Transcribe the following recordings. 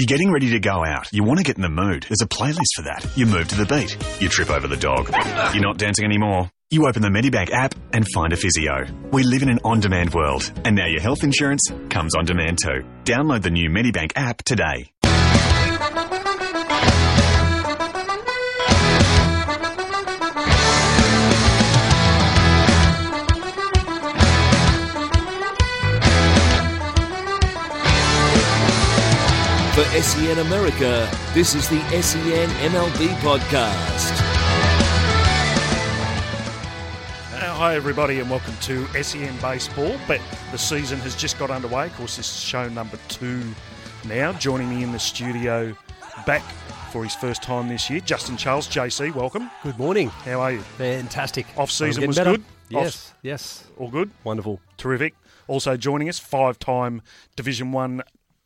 You're getting ready to go out. You want to get in the mood. There's a playlist for that. You move to the beat. You trip over the dog. You're not dancing anymore. You open the Medibank app and find a physio. We live in an on-demand world, and now your health insurance comes on demand too. Download the new Medibank app today. For SEN America, this is the SEN MLB podcast. Uh, Hi, everybody, and welcome to SEN Baseball. But the season has just got underway. Of course, this is show number two now. Joining me in the studio, back for his first time this year, Justin Charles. JC, welcome. Good morning. How are you? Fantastic. Off season I'm was better. good? Off- Yes, yes. All good? Wonderful. Terrific. Also joining us, five-time Division One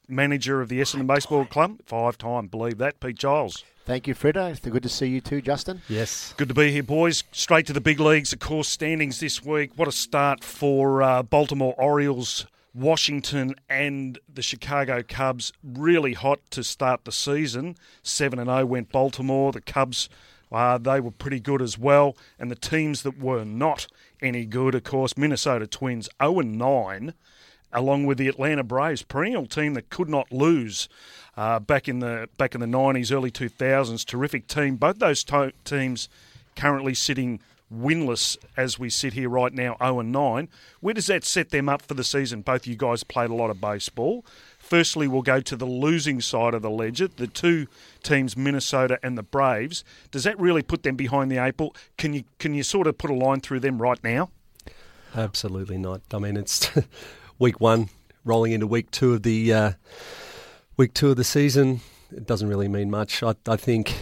manager of the Essendon Baseball Club. Five-time, believe that, Pete Giles. Thank you, Freda. It's good to see you too, Justin. Yes. Good to be here, boys. Straight to the big leagues, of course, standings this week. What a start for uh, Baltimore Orioles, Washington, and the Chicago Cubs. Really hot to start the season. 7 and 0 went Baltimore. The Cubs, uh, they were pretty good as well. And the teams that were not any good, of course, Minnesota Twins 0 and 9 along with the Atlanta Braves, perennial team that could not lose uh, back in the back in the nineties, early two thousands. Terrific team. Both those to- teams currently sitting winless as we sit here right now, zero and nine. Where does that set them up for the season? Both you guys played a lot of baseball. Firstly, we'll go to the losing side of the ledger. The two teams, Minnesota and the Braves. Does that really put them behind the ball? Can you can you sort of put a line through them right now? Absolutely not. I mean, it's week one, rolling into week two of the uh, week two of the season. It doesn't really mean much. I, I think,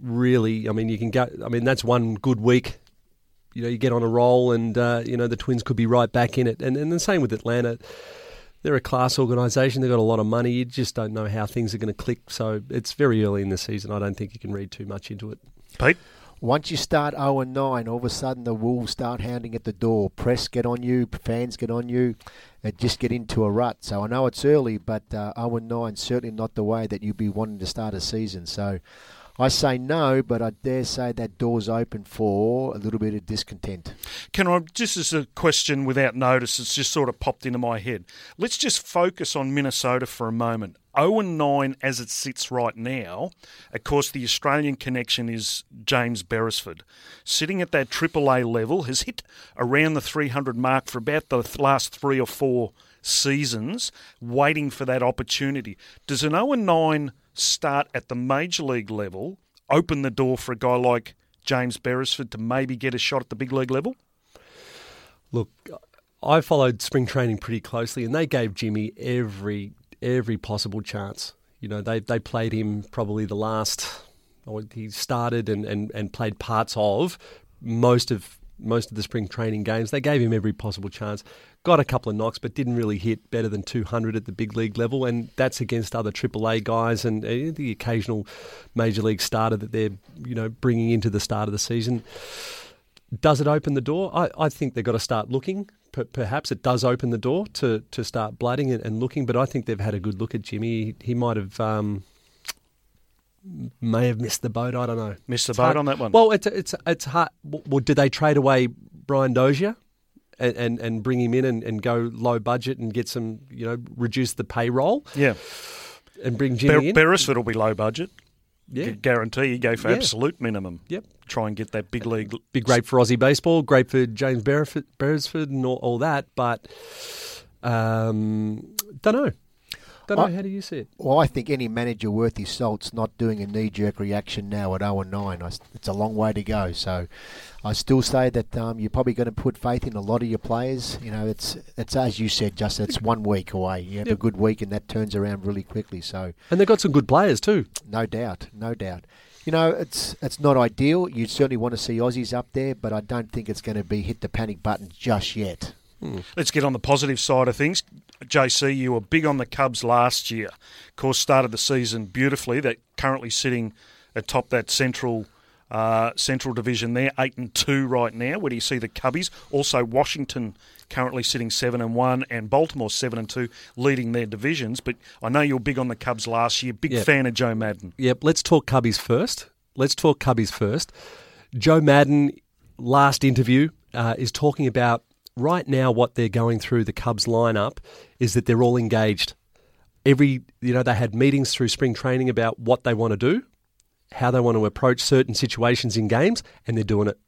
really, I mean, you can go. I mean, that's one good week. You know, you get on a roll, and uh, you know the Twins could be right back in it. And and the same with Atlanta. They're a class organisation. They've got a lot of money. You just don't know how things are going to click. So it's very early in the season. I don't think you can read too much into it. Pete? Once you start 0 and 9, all of a sudden the wolves start hounding at the door. Press get on you, fans get on you, and just get into a rut. So I know it's early, but uh, 0 and 9 certainly not the way that you'd be wanting to start a season. So I say no, but I dare say that door's open for a little bit of discontent. Can I just as a question without notice, it's just sort of popped into my head. Let's just focus on Minnesota for a moment. 0 and 9 as it sits right now. Of course, the Australian connection is James Beresford. Sitting at that AAA level, has hit around the 300 mark for about the last three or four seasons, waiting for that opportunity. Does an 0 and 9 start at the major league level open the door for a guy like James Beresford to maybe get a shot at the big league level? Look, I followed spring training pretty closely, and they gave Jimmy every every possible chance. You know, they they played him probably the last. or He started and, and, and played parts of most of most of the spring training games. They gave him every possible chance. Got a couple of knocks, but didn't really hit better than 200 at the big league level, and that's against other AAA guys and uh, the occasional major league starter that they're you know bringing into the start of the season. Does it open the door? I, I think they've got to start looking. Per, perhaps it does open the door to, to start blooding and, and looking, but I think they've had a good look at Jimmy. He, he might have um, may have missed the boat. I don't know. Missed the It's boat hard- on that one. Well, it's it's it's hard. Well, did they trade away Brian Dozier? And, and, and bring him in and, and go low budget and get some, you know, reduce the payroll yeah, and bring Jimmy Ber- in. Beresford will be low budget. Yeah, Gu- Guarantee you go for Yeah. absolute minimum. yep. Try and get that big league. be great for Aussie baseball, great for James Beresford, Beresford and all, all that, but um, don't know. Don't know. I- How do you see it? Well, I think any manager worth his salt's not doing a knee-jerk reaction now at 0 and 9. I s it's a long way to go. So, I still say that um, you're probably going to put faith in a lot of your players. You know, it's it's as you said, just it's one week away. You have a good week, and that turns around really quickly. So, And they've got some good players too. no doubt, no doubt. You know, it's it's not ideal. You certainly want to see Aussies up there, but I don't think it's going to be hit the panic button just yet. Let's get on the positive side of things. JC, you were big on the Cubs last year. Of course, started the season beautifully. They're currently sitting atop that central uh, central division there, eight and two right now. Where do you see the Cubbies? Also, Washington currently sitting seven and one, and Baltimore seven and two, leading their divisions. But I know you were big on the Cubs last year. Big Yep. fan of Joe Maddon. Yep, let's talk Cubbies first. Let's talk Cubbies first. Joe Maddon, last interview, uh, is talking about right now what they're going through the Cubs lineup is that they're all engaged. Every, you know, they had meetings through spring training about what they want to do, how they want to approach certain situations in games, and they're doing it.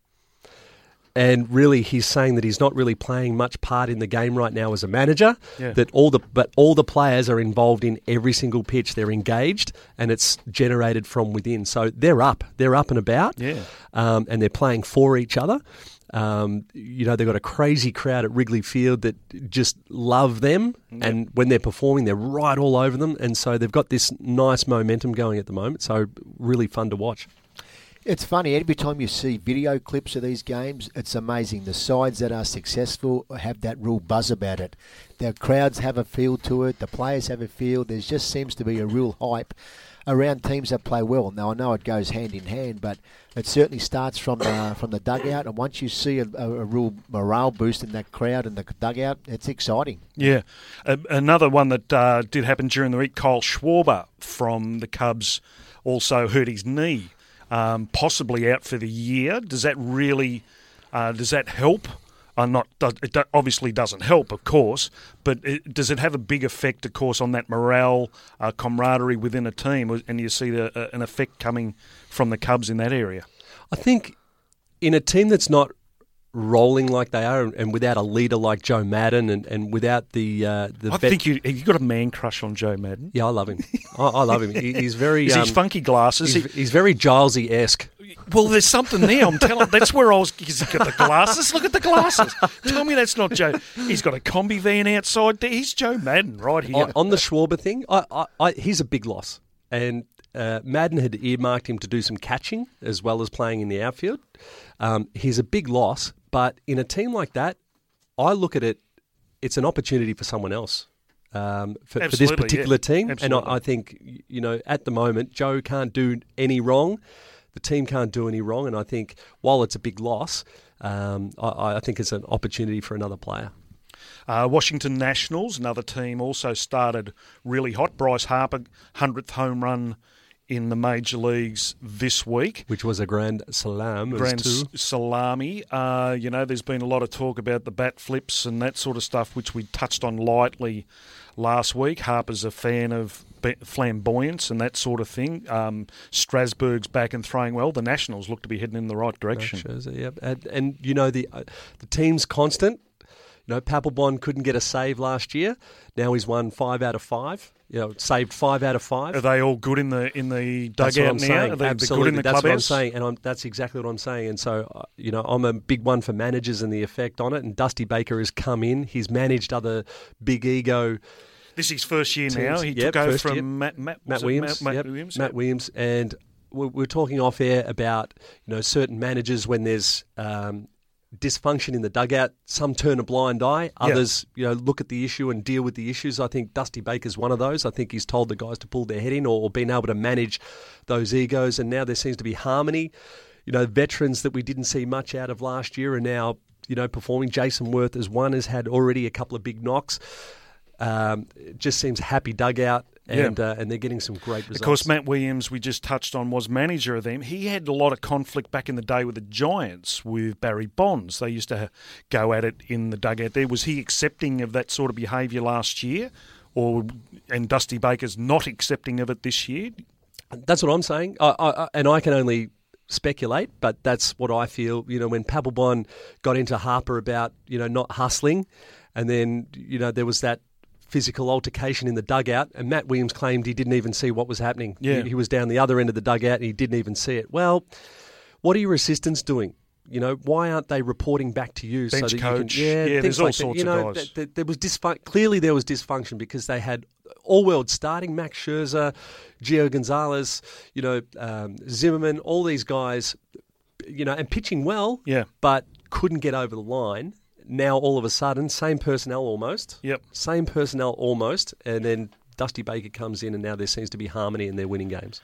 And really, he's saying that he's not really playing much part in the game right now as a manager. Yeah. That all the but all the players are involved in every single pitch. They're engaged, and it's generated from within. So they're up. They're up and about. Yeah. Um, and they're playing for each other. Um, you know, they've got a crazy crowd at Wrigley Field that just love them. And when they're performing, they're right all over them. And so they've got this nice momentum going at the moment. So really fun to watch. It's funny, every time you see video clips of these games, it's amazing. The sides that are successful have that real buzz about it. The crowds have a feel to it, the players have a feel. There just seems to be a real hype around teams that play well. Now, I know it goes hand in hand, but it certainly starts from the, from the dugout. And once you see a, a, a real morale boost in that crowd and the dugout, it's exciting. Yeah. A another one that uh, did happen during the week, Kyle Schwarber from the Cubs also hurt his knee, um, possibly out for the year. Does that really, uh, does that help? Uh, not it obviously doesn't help, of course, but it, does it have a big effect, of course, on that morale, uh, camaraderie within a team, and you see the, uh, an effect coming from the Cubs in that area? I think in a team that's not rolling like they are, and, and without a leader like Joe Maddon, and, and without the uh, the I vet- think you you got a man crush on Joe Maddon. yeah, I love him. I, I love him. He, he's very Is um, his funky glasses? He's, he's very Gilesy esque. Well, there's something there. I'm telling. That's where I was. He's got the glasses. Look at the glasses. Tell me that's not Joe. He's got a combi van outside there. He's Joe Maddon right here. on, on the Schwarber thing, I, I, I, he's a big loss. And uh, Madden had earmarked him to do some catching as well as playing in the outfield. Um, he's a big loss, but in a team like that, I look at it, it's an opportunity for someone else. Um, for, for this particular yeah. team, Absolutely. and I, I think you know at the moment Joe can't do any wrong, the team can't do any wrong, and I think while it's a big loss, um, I, I think it's an opportunity for another player. Uh, Washington Nationals, another team, also started really hot. Bryce Harper, hundredth home run in the major leagues this week. Which was a grand salam Grand salami. Uh, you know, there's been a lot of talk about the bat flips and that sort of stuff, which we touched on lightly last week. Harper's a fan of flamboyance and that sort of thing. Um, Strasburg's back and throwing well. The Nationals look to be heading in the right direction. Yep. And, and you know the uh, the team's constant. You know, Papelbon couldn't get a save last year. Now he's won five out of five. You know, saved five out of five. Are they all good in the in the That's dugout what I'm now? saying. Are they, Absolutely, good in the that's what I'm saying, and I'm, that's exactly what I'm saying. And so, uh, you know, I'm a big one for managers and the effect on it. And Dusty Baker has come in. He's managed other big ego This is his first year now. He Yep, took over from year. Matt, Matt, Matt Williams. Matt, yep, Williams. Matt. Williams, and we're, we're talking off air about you know certain managers when there's um, dysfunction in the dugout. Some turn a blind eye. Others, you know, look at the issue and deal with the issues. I think Dusty Baker's one of those. I think he's told the guys to pull their head in or, or been able to manage those egos. And now there seems to be harmony. You know, veterans that we didn't see much out of last year are now you know performing. Jayson Werth as one has had already a couple of big knocks. Um, it just seems happy dugout, and uh, and they're getting some great results. Of course, Matt Williams, we just touched on, was manager of them. He had a lot of conflict back in the day with the Giants with Barry Bonds. They used to go at it in the dugout there. Was he accepting of that sort of behaviour last year? Or and Dusty Baker's not accepting of it this year? That's what I'm saying, I, I, I- and I can only speculate, but that's what I feel. You know, when Papelbon got into Harper about you know not hustling, and then you know there was that physical altercation in the dugout, and Matt Williams claimed he didn't even see what was happening. Yeah. he, he was down the other end of the dugout and he didn't even see it. Well, what are your assistants doing? You know, why aren't they reporting back to you Bench so that coach. you can? Yeah, Yeah, there's all like that. sorts you of know, guys. th- th- there was dysfun- Clearly, there was dysfunction because they had all world starting Max Scherzer, Gio Gonzalez, you know, um, Zimmerman, all these guys, you know, and pitching well, Yeah. but couldn't get over the line. Now all of a sudden, same personnel almost, Yep. same personnel almost, and then Dusty Baker comes in, and now there seems to be harmony, and they're winning games.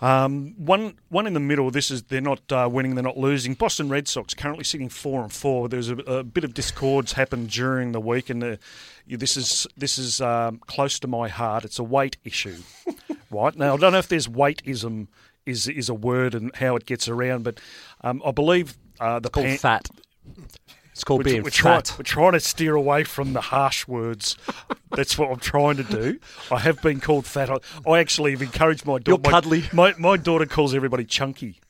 Um, one one in the middle. This is they're not uh, winning, they're not losing. Boston Red Sox currently sitting four and four. There's a, a bit of discords happened during the week, and the, this is this is um, close to my heart. It's a weight issue, right? Now I don't know if there's weightism is is a word and how it gets around, but um, I believe uh, the It's called pan- fat. It's called we're, being we're, try- fat. we're trying to steer away from the harsh words. That's what I'm trying to do. I have been called fat. I, I actually have encouraged my daughter. You're daughter. My, cuddly. my, my daughter calls everybody chunky.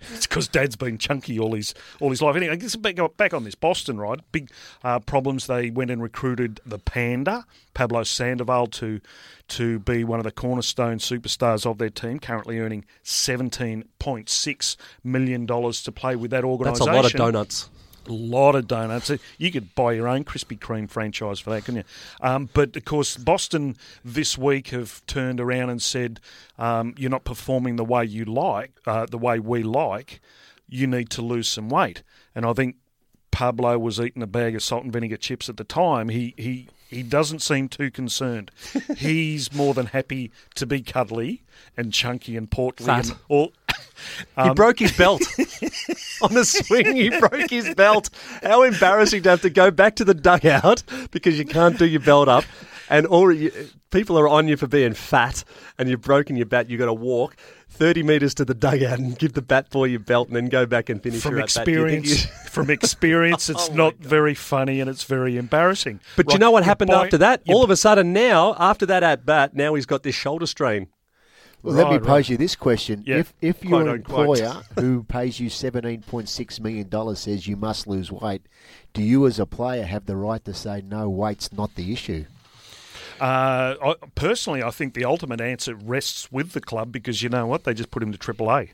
it's because Dad's been chunky all his all his life. Anyway, back, back on this Boston, right? Big uh, problems. They went and recruited the Panda, Pablo Sandoval, to to be one of the cornerstone superstars of their team. Currently earning seventeen point six million dollars to play with that organisation. That's a lot of donuts. A lot of donuts. You could buy your own Krispy Kreme franchise for that, couldn't you? Um, but of course, Boston this week have turned around and said, um, "You're not performing the way you like, uh, the way we like. You need to lose some weight." And I think Pablo was eating a bag of salt and vinegar chips at the time. He he he doesn't seem too concerned. He's more than happy to be cuddly and chunky and portly Fat. and all. he broke his belt on the swing. He broke his belt. How embarrassing to have to go back to the dugout because you can't do your belt up, and all people are on you for being fat, and you've broken your bat. you've got to walk. 30 metres to the dugout and give the bat boy your belt and then go back and finish from your at-bat. You experience, you- from experience, it's Oh not God. very funny and it's very embarrassing. But you know what happened buy- after that? All of a sudden now, after that at bat, now he's got this shoulder strain. Well, let me pose right. you this question: Yeah, If if your unquote. employer who pays you seventeen point six million dollars says you must lose weight, do you as a player have the right to say no? Weight's not the issue. Uh, I, personally, I think the ultimate answer rests with the club because you know what? They just put him to Triple A.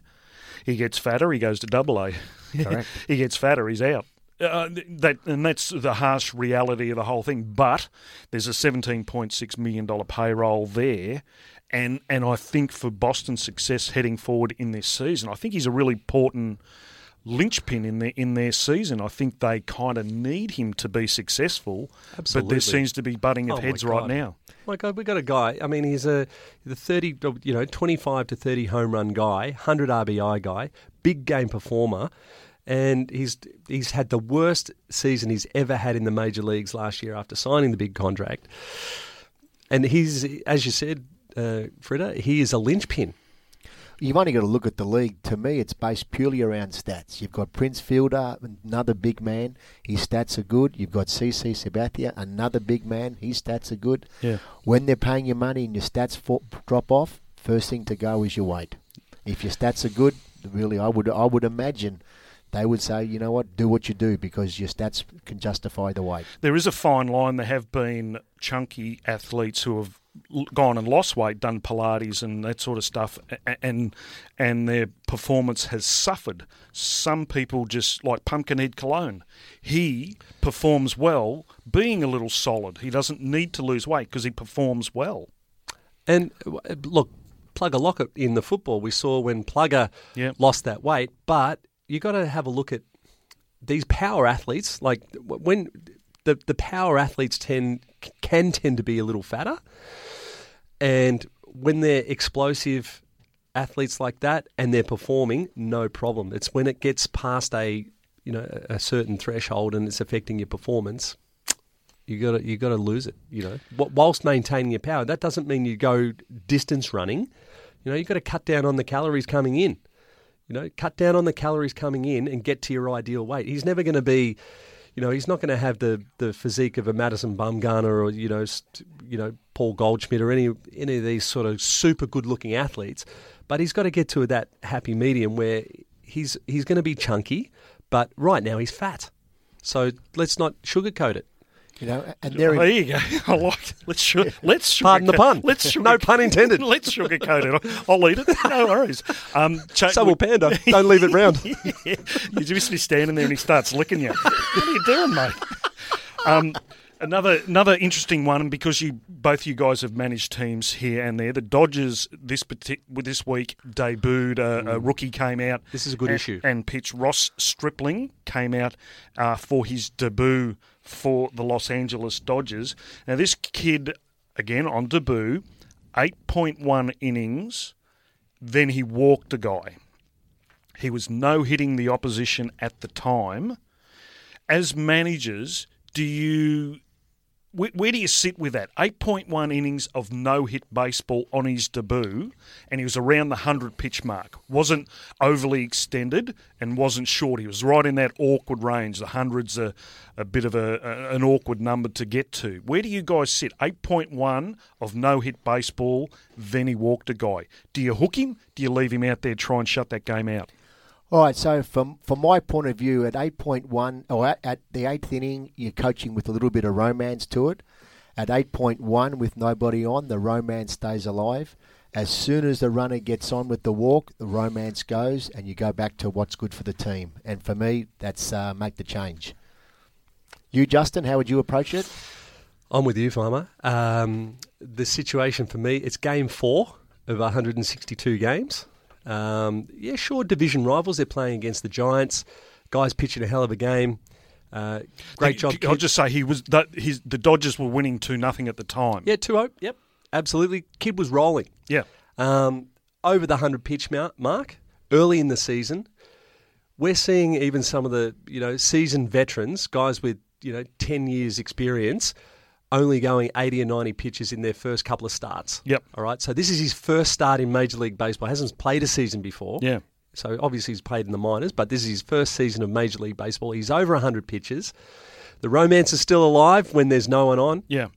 He gets fatter, he goes to Double A. He gets fatter, he's out. Uh, that and that's the harsh reality of the whole thing. But there's a 17.6 million dollar payroll there, and and I think for Boston's success heading forward in this season, I think he's a really important linchpin in their in their season. I think they kind of need him to be successful. Absolutely. But there seems to be butting of Oh heads right now. My God, we've got a guy. I mean, he's a the thirty, you know, twenty-five to thirty home run guy, hundred RBI guy, big game performer, and he's he's had the worst season he's ever had in the major leagues last year after signing the big contract. And he's, as you said, uh, Frida, he is a linchpin. You've only got to look at the league. To me, it's based purely around stats. You've got Prince Fielder, another big man. His stats are good. You've got CC Sabathia, another big man. His stats are good. Yeah. When they're paying you money and your stats for, drop off, first thing to go is your weight. If your stats are good, really, I would I would imagine they would say, you know what, do what you do because your stats can justify the weight. There is a fine line. There have been chunky athletes who have gone and lost weight, done Pilates and that sort of stuff, and and their performance has suffered. Some people just like Pumpkinhead Cologne. He performs well, being a little solid. He doesn't need to lose weight because he performs well. And look, Plugger Lockett in the football, we saw when Plugger Yep. lost that weight, but you got to have a look at these power athletes. Like when the the power athletes tend can tend to be a little fatter, and when they're explosive athletes like that and they're performing, no problem. It's when it gets past a you know a certain threshold and it's affecting your performance. You got to you got to lose it, you know. Whilst maintaining your power, that doesn't mean you go distance running. You know, you got to cut down on the calories coming in. You know, cut down on the calories coming in and get to your ideal weight. He's never going to be, you know, he's not going to have the, the physique of a Madison Bumgarner or you know, st- you know, Paul Goldschmidt or any any of these sort of super good looking athletes. But he's got to get to that happy medium where he's he's going to be chunky, but right now he's fat. So let's not sugarcoat it. You know, and they're there you go. I like. It. Let's su- let's sugarcoat. Pardon the pun. Let's No pun intended. let's sugarcoat it. I'll eat it. No worries. Um, So will Panda. Don't leave it round. yeah, you just be standing there and he starts licking you. What are you doing, mate? Um, another another interesting one, because you both you guys have managed teams here and there, the Dodgers this partic- with this week debuted a, a rookie came out. This is a good and, issue. And pitch Ross Stripling came out uh, for his debut for the Los Angeles Dodgers. Now this kid again on debut, 8.1 innings, then he walked a guy. He was no hitting the opposition at the time. As managers, do you where, where, do you sit with that? 8.1 innings of no hit baseball on his debut, and he was around the 100 pitch mark. Wasn't overly extended and wasn't short. He was right in that awkward range. The 100's a, a bit of a, a, an awkward number to get to. Where do you guys sit? 8.1 of no hit baseball, then he walked a guy. Do you hook him? Do you leave him out there, try and shut that game out? All right, so from from my point of view, at eight point one or at, at, the eighth inning, you're coaching with a little bit of romance to it. At eight point one, with nobody on, the romance stays alive. As soon as the runner gets on with the walk, the romance goes, and you go back to what's good for the team. And for me, that's uh, make the change. You, Justin, how would you approach it? I'm with you, Farmer. Um, the situation for me, it's game four of 162 games. Um, yeah, sure, division rivals. They're playing against the Giants. Guys pitching a hell of a game. Uh, great job. I'll just say he was that his the Dodgers were winning two nothing at the time. Yeah, two zero. Oh, yep, absolutely. Kid was rolling. Yeah, um, over the hundred pitch mark early in the season. We're seeing even some of the you know seasoned veterans, guys with you know ten years experience, only going 80 or 90 pitches in their first couple of starts. Yep. All right. So this is his first start in Major League Baseball. Hasn't played a season before. Yeah. So obviously he's played in the minors, but this is his first season of Major League Baseball. He's over 100 pitches. The romance is still alive when there's no one on. Yeah.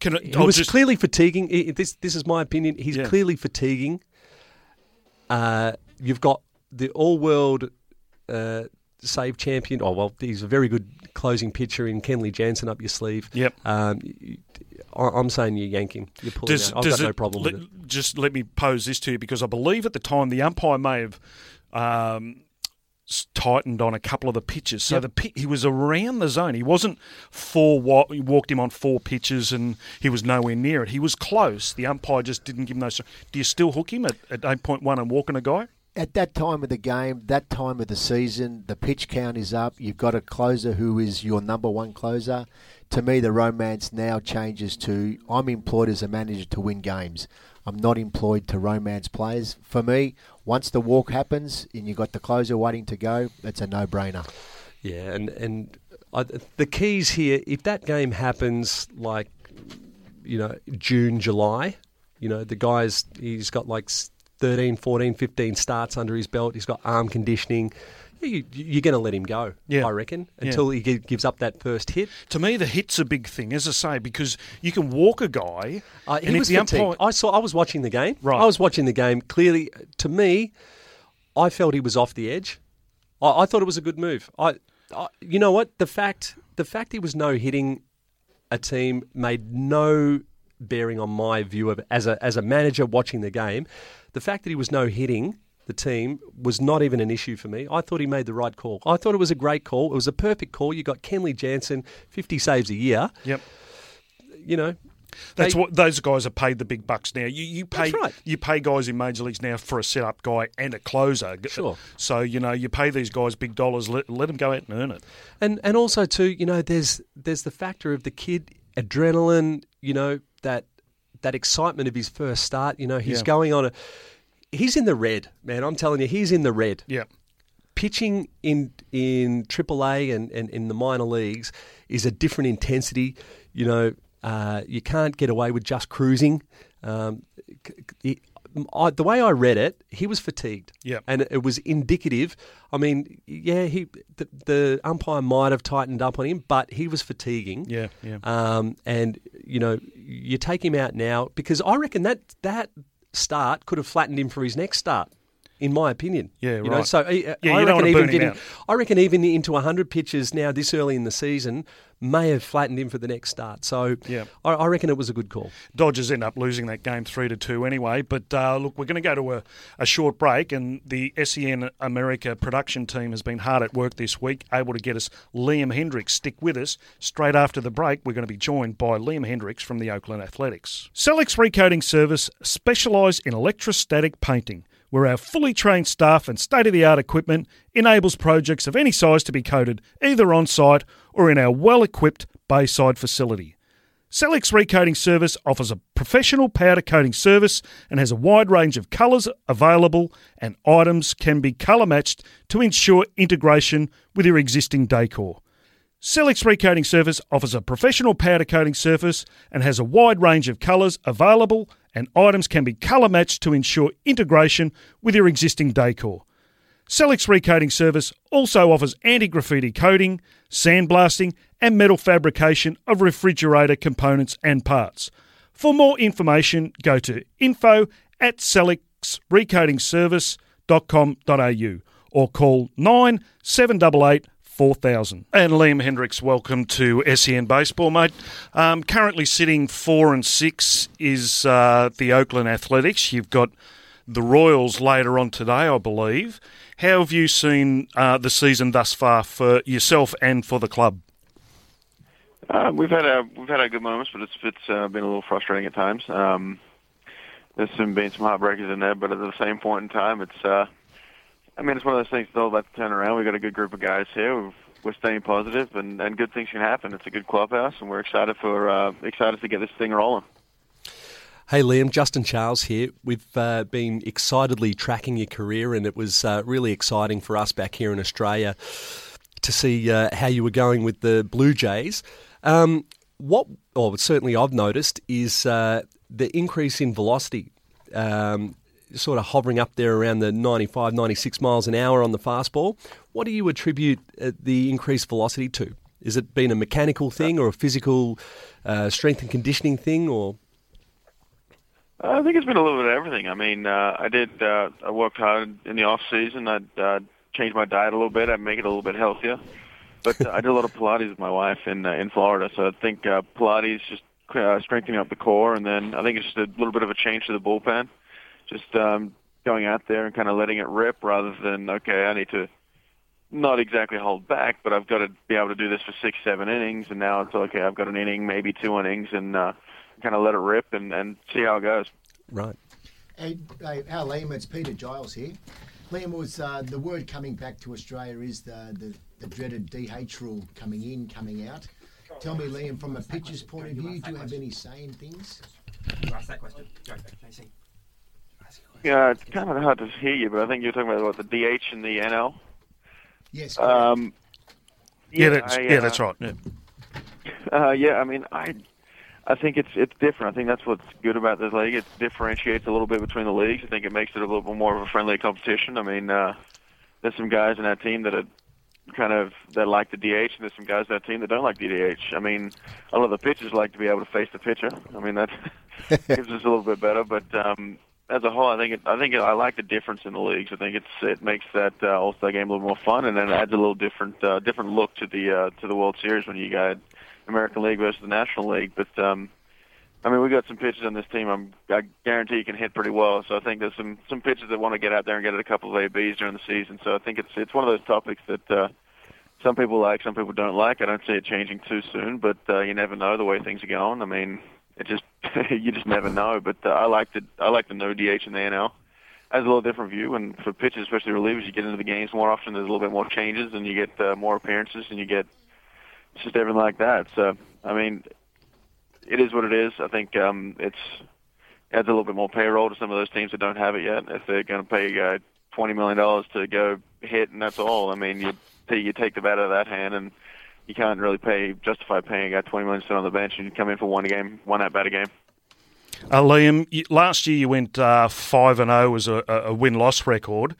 Can it, he was just... clearly fatiguing. This this is my opinion. He's yeah. clearly fatiguing. Uh, you've got the all-world uh, save champion. Oh well, he's a very good closing pitcher in Kenley Jansen up your sleeve. Yep. Um, I'm saying you yank him. You pull does, him out. I've got it, no problem let, with it. Just let me pose this to you because I believe at the time the umpire may have. Um, tightened on a couple of the pitches. So yep. the he was around the zone. He wasn't four. He walked him on four pitches, and he was nowhere near it. He was close. The umpire just didn't give him those. Do you still hook him at, at eight point one and walking a guy? At that time of the game, that time of the season, the pitch count is up. You've got a closer who is your number one closer. To me, the romance now changes to I'm employed as a manager to win games. I'm not employed to romance players. For me, once the walk happens and you've got the closer waiting to go, it's a no brainer. Yeah, and, and I, the keys here, if that game happens like, you know, June, July, you know, the guy's, he's got like 13, 14, 15 starts under his belt. He's got arm conditioning. You, are going to let him go, yeah. I reckon, until yeah. he gives up that first hit. To me, the hit's a big thing, as I say, because you can walk a guy. Uh, he was the umpire... I saw. I was watching the game. Right. I was watching the game. Clearly, to me, I felt he was off the edge. I, I thought it was a good move. I, I, you know what? The fact, the fact he was no hitting a team made no bearing on my view of as a as a manager watching the game the fact that he was no hitting the team was not even an issue for me. I thought he made the right call. I thought it was a great call. It was a perfect call. You got Kenley Jansen, 50 saves a year. Yep. You know, that's they, what those guys are paid the big bucks now. You you pay right. you pay guys in major leagues now for a setup guy and a closer. Sure. So you know you pay these guys big dollars. Let, let them go out and earn it. And and also too, you know, there's there's the factor of the kid adrenaline. You know that that excitement of his first start. You know, he's yeah. going on a. He's in the red, man. I'm telling you, he's in the red. Yeah. Pitching in in AAA and, and in the minor leagues is a different intensity. You know, uh, you can't get away with just cruising. Um, I, the way I read it, he was fatigued. Yeah, and it was indicative. I mean, yeah, he the, the, umpire might have tightened up on him, but he was fatiguing. Yeah, yeah. Um, and you know, you take him out now because I reckon that that start could have flattened him for his next start in my opinion. Yeah, you right. Know, so uh, yeah, I reckon even getting, I reckon even into 100 pitches now this early in the season may have flattened him for the next start. So yeah. I, I reckon it was a good call. Dodgers end up losing that game three to two anyway. But uh, look, we're going to go to a, a short break, and the SEN America production team has been hard at work this week, able to get us Liam Hendriks. Stick with us. Straight after the break, we're going to be joined by Liam Hendriks from the Oakland Athletics. Sellex Recoating Service specialise in electrostatic painting where our fully trained staff and state of the art equipment enables projects of any size to be coated either on site or in our well equipped Bayside facility. Sellex Recoating Service offers a professional powder coating service and has a wide range of colours available, and items can be colour matched to ensure integration with your existing decor. Sellex Recoating Service offers a professional powder coating service and has a wide range of colours available, and items can be colour matched to ensure integration with your existing decor. Sellex Recoating Service also offers anti graffiti coating, sandblasting, and metal fabrication of refrigerator components and parts. For more information, go to info at sellexrecoatingservice.com.au or call 9788 4000. And Liam Hendriks, welcome to SEN Baseball, mate. Um, currently sitting four and six is uh, the Oakland Athletics. You've got the Royals later on today, I believe. How have you seen uh, the season thus far for yourself and for the club? Uh, we've had a we've had a good moments, but it's it's uh, been a little frustrating at times. Um, there's some been some heartbreakers in there, but at the same point in time, it's uh, I mean it's one of those things about to turn around. We've got a good group of guys here. We've, we're staying positive, and and good things can happen. It's a good clubhouse, and we're excited for uh, excited to get this thing rolling. Hey Liam, Justin Charles here. We've uh, been excitedly tracking your career, and it was uh, really exciting for us back here in Australia to see uh, how you were going with the Blue Jays. Um, what, or certainly I've noticed, is uh, the increase in velocity, um, sort of hovering up there around the 95, 96 miles an hour on the fastball. What do you attribute uh, the increased velocity to? Is it been a mechanical thing or a physical uh, strength and conditioning thing, or? I think it's been a little bit of everything. I mean, uh, I did. Uh, I worked hard in the off season. I uh, changed my diet a little bit. I make it a little bit healthier. But uh, I did a lot of Pilates with my wife in uh, in Florida, so I think uh, Pilates just uh, strengthening up the core, and then I think it's just a little bit of a change to the bullpen, just um, going out there and kind of letting it rip rather than okay, I need to not exactly hold back, but I've got to be able to do this for six, seven innings, and now it's okay. I've got an inning, maybe two innings, and uh, kind of let it rip and, and see how it goes. Right. Hey, hey, how Liam? It's Peter Giles here. Liam was uh, the word coming back to Australia is the, the, the dreaded DH rule coming in, coming out. Tell me, Liam, from a pitcher's point of view, do you have any say in things? ask that question. Go, JC. Yeah, it's kind of hard to hear you, but I think you're talking about what the DH and the NL. Yes. Um, Yeah, that's, I, yeah, uh, that's right. Yeah. Uh, yeah, I mean, I, I think it's it's different. I think that's what's good about this league. It differentiates a little bit between the leagues. I think it makes it a little bit more of a friendly competition. I mean, uh, there's some guys in that team that are kind of that like the DH, and there's some guys in that team that don't like the DH. I mean, a lot of the pitchers like to be able to face the pitcher. I mean, that gives us a little bit better. But um, as a whole, I think it, I think it, I like the difference in the leagues. I think it's it makes that uh, All Star game a little more fun, and then adds a little different uh, different look to the uh, to the World Series when you got American League versus the National League. But um, I mean, we got some pitchers on this team. I'm, I guarantee you can hit pretty well. So I think there's some some pitchers that want to get out there and get a couple of ABs during the season. So I think it's it's one of those topics that uh, some people like, some people don't like. I don't see it changing too soon, but uh, you never know the way things are going. I mean, it just you just never know. But uh, I like the I like the no DH in the NL. Has a little different view, and for pitchers, especially relievers, you get into the games more often. There's a little bit more changes, and you get uh, more appearances, and you get just everything like that. So I mean, it is what it is. I think um, it's adds a little bit more payroll to some of those teams that don't have it yet. If they're going to pay guy twenty million dollars to go hit, and that's all. I mean, you you take the bat out of that hand, and you can't really pay justify paying a guy twenty million to sit on the bench and come in for one game, one at bat a game. Uh, Liam, last year you went uh, five and zero as a, a win loss record.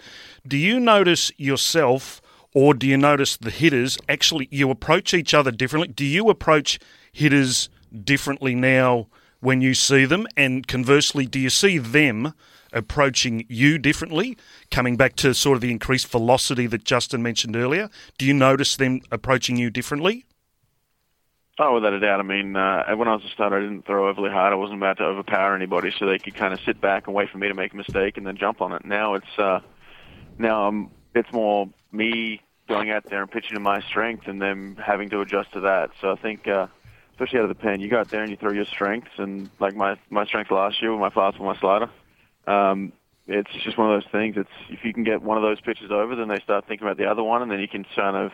Do you notice yourself, or do you notice the hitters actually you approach each other differently? Do you approach hitters differently now when you see them, and conversely, do you see them approaching you differently? Coming back to sort of the increased velocity that Justin mentioned earlier, do you notice them approaching you differently? Oh, without a doubt. I mean, uh, when I was a starter, I didn't throw overly hard. I wasn't about to overpower anybody, so they could kind of sit back and wait for me to make a mistake and then jump on it. Now it's uh, now it's more me going out there and pitching to my strength and them having to adjust to that. So I think, uh, especially out of the pen, you go out there and you throw your strengths. And like my my strength last year with my fastball, my slider. Um, it's just one of those things. It's if you can get one of those pitches over, then they start thinking about the other one, and then you can kind of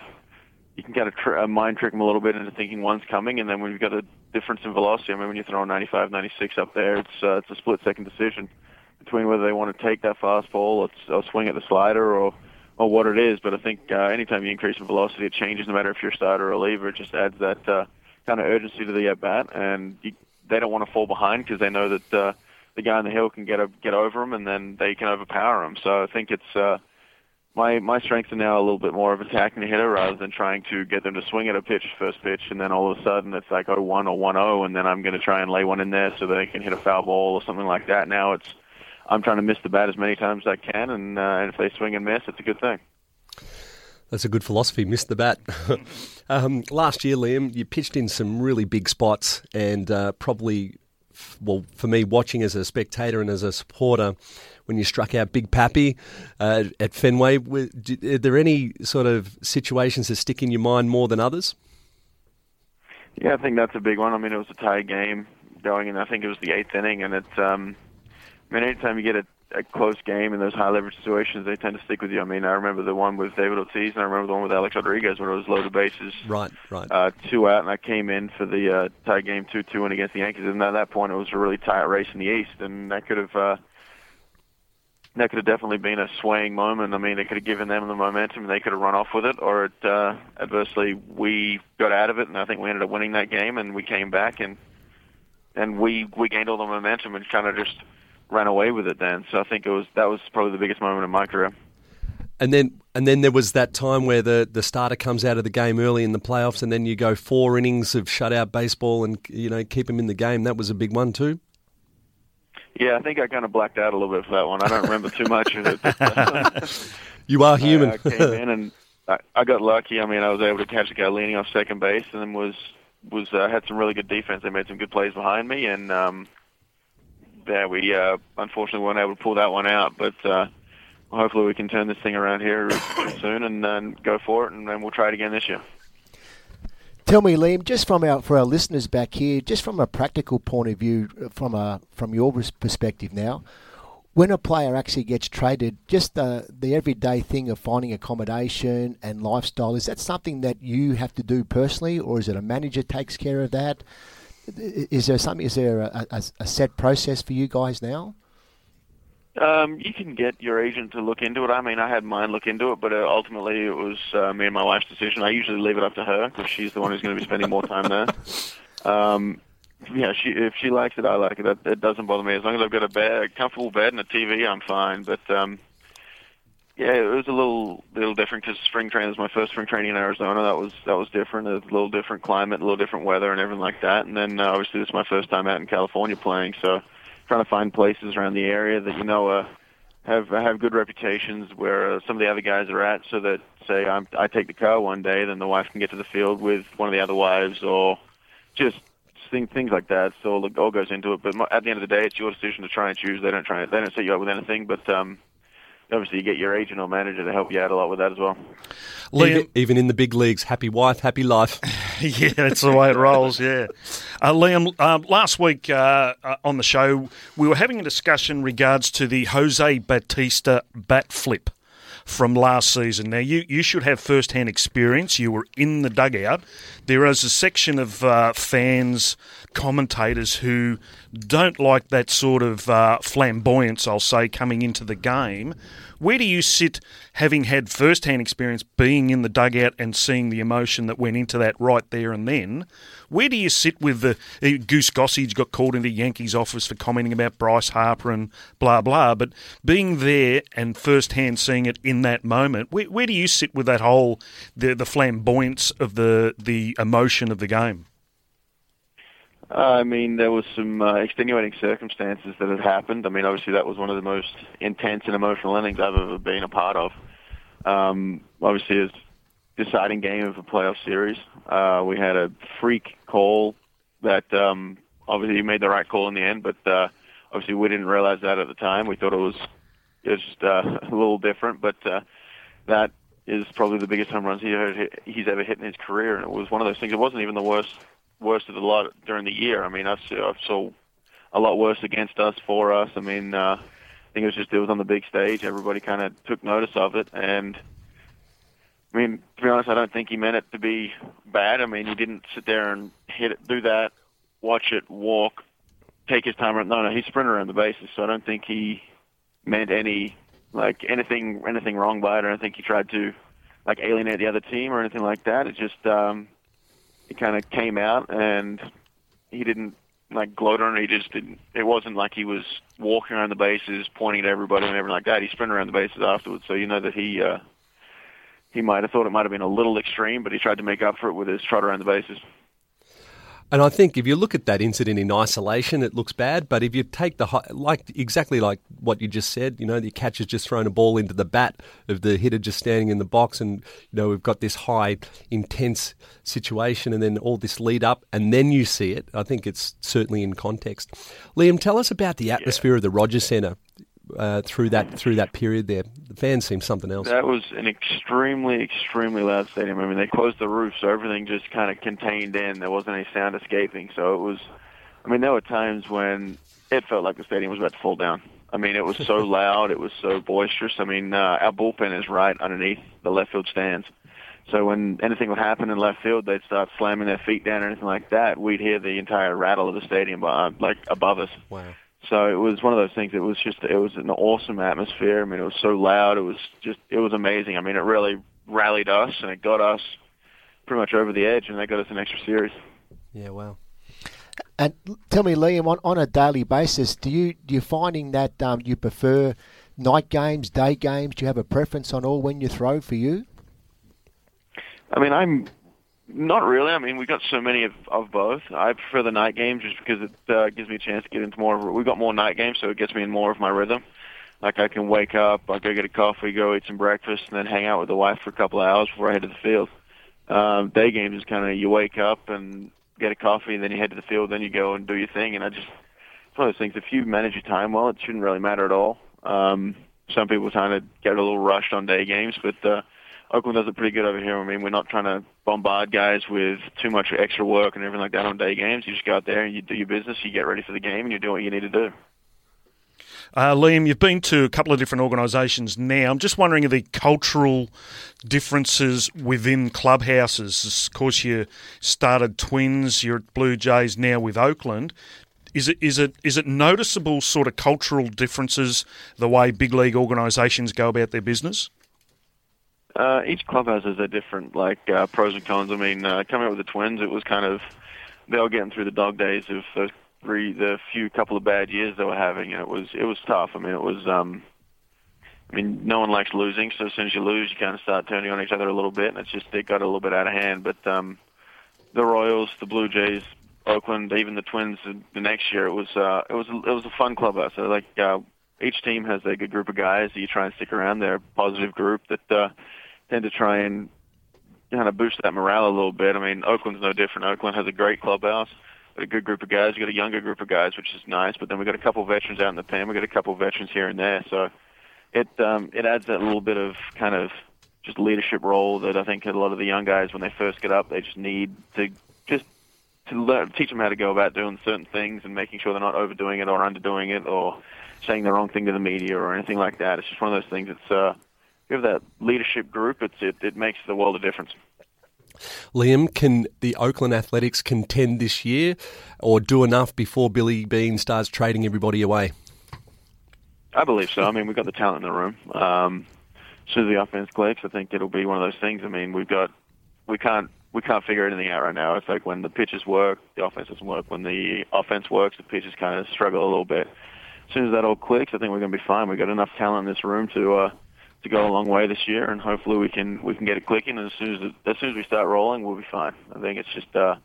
you can kind of tr- mind trick them a little bit into thinking one's coming, and then when you've got a difference in velocity, I mean, when you're throwing 95, 96 up there, it's uh, it's a split second decision between whether they want to take that fastball or, or swing at the slider or or what it is. But I think uh, anytime you increase in velocity, it changes no matter if you're a starter or a reliever. It just adds that uh, kind of urgency to the at bat, and you, they don't want to fall behind because they know that uh, the guy on the hill can get a, get over them, and then they can overpower them. So I think it's uh, my my strengths are now a little bit more of attacking the hitter rather than trying to get them to swing at a pitch first pitch, and then all of a sudden it's like 0-1 or 1-0, and then I'm going to try and lay one in there so they can hit a foul ball or something like that. Now it's I'm trying to miss the bat as many times as I can, and, uh, and if they swing and miss, it's a good thing. That's a good philosophy. Missed the bat. um, last year, Liam, you pitched in some really big spots, and uh, probably, well, for me, watching as a spectator and as a supporter, when you struck out Big Pappy uh, at Fenway, were, are there any sort of situations that stick in your mind more than others? Yeah, I think that's a big one. I mean, it was a tie game going, and I think it was the eighth inning, and it's. Um, I mean, anytime you get a a close game in those high leverage situations, they tend to stick with you. I mean, I remember the one with David Ortiz, and I remember the one with Alex Rodriguez when it was loaded bases. Right, right. Uh, two out, and I came in for the uh, tie game two-two and against the Yankees. And at that point, it was a really tight race in the East, and that could have uh, that could have definitely been a swaying moment. I mean, it could have given them the momentum, and they could have run off with it, or it, uh, adversely, we got out of it, and I think we ended up winning that game, and we came back and and we we gained all the momentum and kind of just ran away with it then. So I think it was that was probably the biggest moment in my career. And then and then there was that time where the, the starter comes out of the game early in the playoffs, and then you go four innings of shutout baseball and you know keep him in the game. That was a big one too. Yeah, I think I kind of blacked out a little bit for that one. I don't remember too much of it. you are human. I, I came in and I, I got lucky. I mean, I was able to catch a guy leaning off second base, and then was was uh, had some really good defense. They made some good plays behind me, and um, yeah, we uh, unfortunately weren't able to pull that one out. But uh, hopefully we can turn this thing around here soon and then go for it, and then we'll it again this year. Tell me, Liam, just from our for our listeners back here, just from a practical point of view, from a from your perspective now, when a player actually gets traded, just the the everyday thing of finding accommodation and lifestyle, is that something that you have to do personally, or is it a manager takes care of that? Is there something? Is there a, a, a set process for you guys now? Um, you can get your agent to look into it. I mean, I had mine look into it, but uh, ultimately it was uh, me and my wife's decision. I usually leave it up to her because she's the one who's going to be spending more time there. Um, yeah, she if she likes it, I like it. It, it doesn't bother me as long as I've got a bed, a comfortable bed, and a TV. I'm fine. But um, yeah, it was a little little different because spring training was my first spring training in Arizona. That was that was different. A little different climate, a little different weather, and everything like that. And then uh, obviously this is my first time out in California playing, so trying to find places around the area that you know uh, have have good reputations where uh, some of the other guys are at, so that say I'm, I take the car one day, then the wife can get to the field with one of the other wives, or just things things like that. So it all goes into it. But at the end of the day, it's your decision to try and choose. They don't try. They don't set you up with anything, but um, obviously you get your agent or manager to help you out a lot with that as well. Liam, even, even in the big leagues, happy wife, happy life. yeah, that's the way it rolls. Yeah, uh, Liam. Uh, last week uh, uh, on the show, we were having a discussion regards to the Jose Bautista bat flip from last season. Now, you, you should have first hand experience. You were in the dugout. There is a section of uh, fans, commentators who don't like that sort of uh, flamboyance, I'll say, coming into the game. Where do you sit, having had first hand experience being in the dugout and seeing the emotion that went into that right there and then? Where do you sit with the uh, Goose Gossage got called into Yankees office for commenting about Bryce Harper and blah blah? But being there and first hand seeing it in that moment, where, where do you sit with that whole the the flamboyance of the the emotion of the game? I mean, there was some uh, extenuating circumstances that had happened. I mean, obviously that was one of the most intense and emotional innings I've ever been a part of. Um, obviously, it's deciding game of a playoff series. Uh, we had a freak call that um, obviously he made the right call in the end, but uh, obviously we didn't realize that at the time. We thought it was just uh, a little different, but uh, that is probably the biggest home runs he heard, he's ever hit in his career, and it was one of those things. It wasn't even the worst worst of the lot during the year. I mean, I saw, I saw a lot worse against us for us. I mean, uh, I think it was just it was on the big stage. Everybody kind of took notice of it, and I mean, to be honest, I don't think he meant it to be bad. I mean, he didn't sit there and hit it, do that, watch it, walk, take his time. No, no, he sprinted around the bases, so I don't think he meant any like anything anything wrong by it. I think he tried to like alienate the other team or anything like that. It just um, it kind of came out, and he didn't like gloat on it. He just didn't. It wasn't like he was walking around the bases, pointing at everybody and everything like that. He sprinted around the bases afterwards, so you know that he. Uh, he might have thought it might have been a little extreme, but he tried to make up for it with his trot around the bases. And I think if you look at that incident in isolation, it looks bad. But if you take the like exactly like what you just said, you know, the catcher's just thrown a ball into the bat of the hitter just standing in the box, and you know we've got this high, intense situation, and then all this lead up, and then you see it. I think it's certainly in context. Liam, tell us about the atmosphere yeah. of the Rogers Centre uh, through that through that period there. The fans seemed something else. That was an extremely extremely loud stadium. I mean, they closed the roof, so everything just kind of contained in. There wasn't any sound escaping. So it was. I mean, there were times when it felt like the stadium was about to fall down. I mean, it was so loud, it was so boisterous. I mean, uh, our bullpen is right underneath the left field stands. So when anything would happen in left field, they'd start slamming their feet down or anything like that. We'd hear the entire rattle of the stadium, uh, like above us. Wow. So it was one of those things. It was just it was an awesome atmosphere. I mean, it was so loud. It was just it was amazing. I mean, it really rallied us and it got us pretty much over the edge, and they got us an extra series. Yeah, wow. And tell me, Liam, on, on a daily basis, do you do you finding that um, you prefer night games, day games? Do you have a preference on all when you throw for you? I mean, I'm not really. I mean, we got so many of, of both. I prefer the night games just because it uh, gives me a chance to get into more. Of, we got more night games, so it gets me in more of my rhythm. Like I can wake up, I go get a coffee, go eat some breakfast, and then hang out with the wife for a couple of hours before I head to the field. Um, day games is kind of you wake up and get a coffee, and then you head to the field, then you go and do your thing. And I just it's one of those things. If you manage your time well, it shouldn't really matter at all. Um, some people kind of get a little rushed on day games, but uh, Oakland does it pretty good over here. I mean, we're not trying to bombard guys with too much extra work and everything like that on day games. You just go out there and you do your business, you get ready for the game, and you do what you need to do. Uh, Liam, you've been to a couple of different organisations now. I'm just wondering the cultural differences within clubhouses. Of course, you started Twins, you're at Blue Jays now with Oakland. Is it is it is it noticeable sort of cultural differences the way big league organisations go about their business? Uh, each clubhouse has a different like uh, pros and cons. I mean, uh, coming up with the Twins, it was kind of they were getting through the dog days of the three, the few couple of bad years they were having, and it was it was tough. I mean, it was. um I mean, no one likes losing, so as soon as you lose, you kind of start turning on each other a little bit, and it's just it got a little bit out of hand. But um, the Royals, the Blue Jays, Oakland, even the Twins, the next year, it was uh, it was it was a fun clubhouse. So, like uh, each team has a good group of guys that you try and stick around. They're a positive group that uh, tend to try and kind of boost that morale a little bit. I mean, Oakland's no different. Oakland has a great clubhouse, got a good group of guys. We got a younger group of guys, which is nice. But then we got a couple of veterans out in the pen. We got a couple of veterans here and there. So it um, it adds that little bit of kind of just leadership role that I think a lot of the young guys, when they first get up, they just need to just to learn, teach them how to go about doing certain things and making sure they're not overdoing it or underdoing it or saying the wrong thing to the media or anything like that. It's just one of those things. It's uh, you have that leadership group, it's, it, it makes the world a difference. Liam, can the Oakland Athletics contend this year or do enough before Billy Beane starts trading everybody away? I believe so. I mean, we've got the talent in the room. Um, as soon as the offense clicks, I think it'll be one of those things. I mean, we've got we can't we can't figure anything out right now. It's like when the pitches work, the offense doesn't work. When the offense works, the pitches kind of struggle a little bit. As soon as that all clicks, I think we're going to be fine. We've got enough talent in this room to uh, to go a long way this year, and hopefully we can we can get it clicking. And as soon as it, as soon as we start rolling, we'll be fine. I think it's just uh,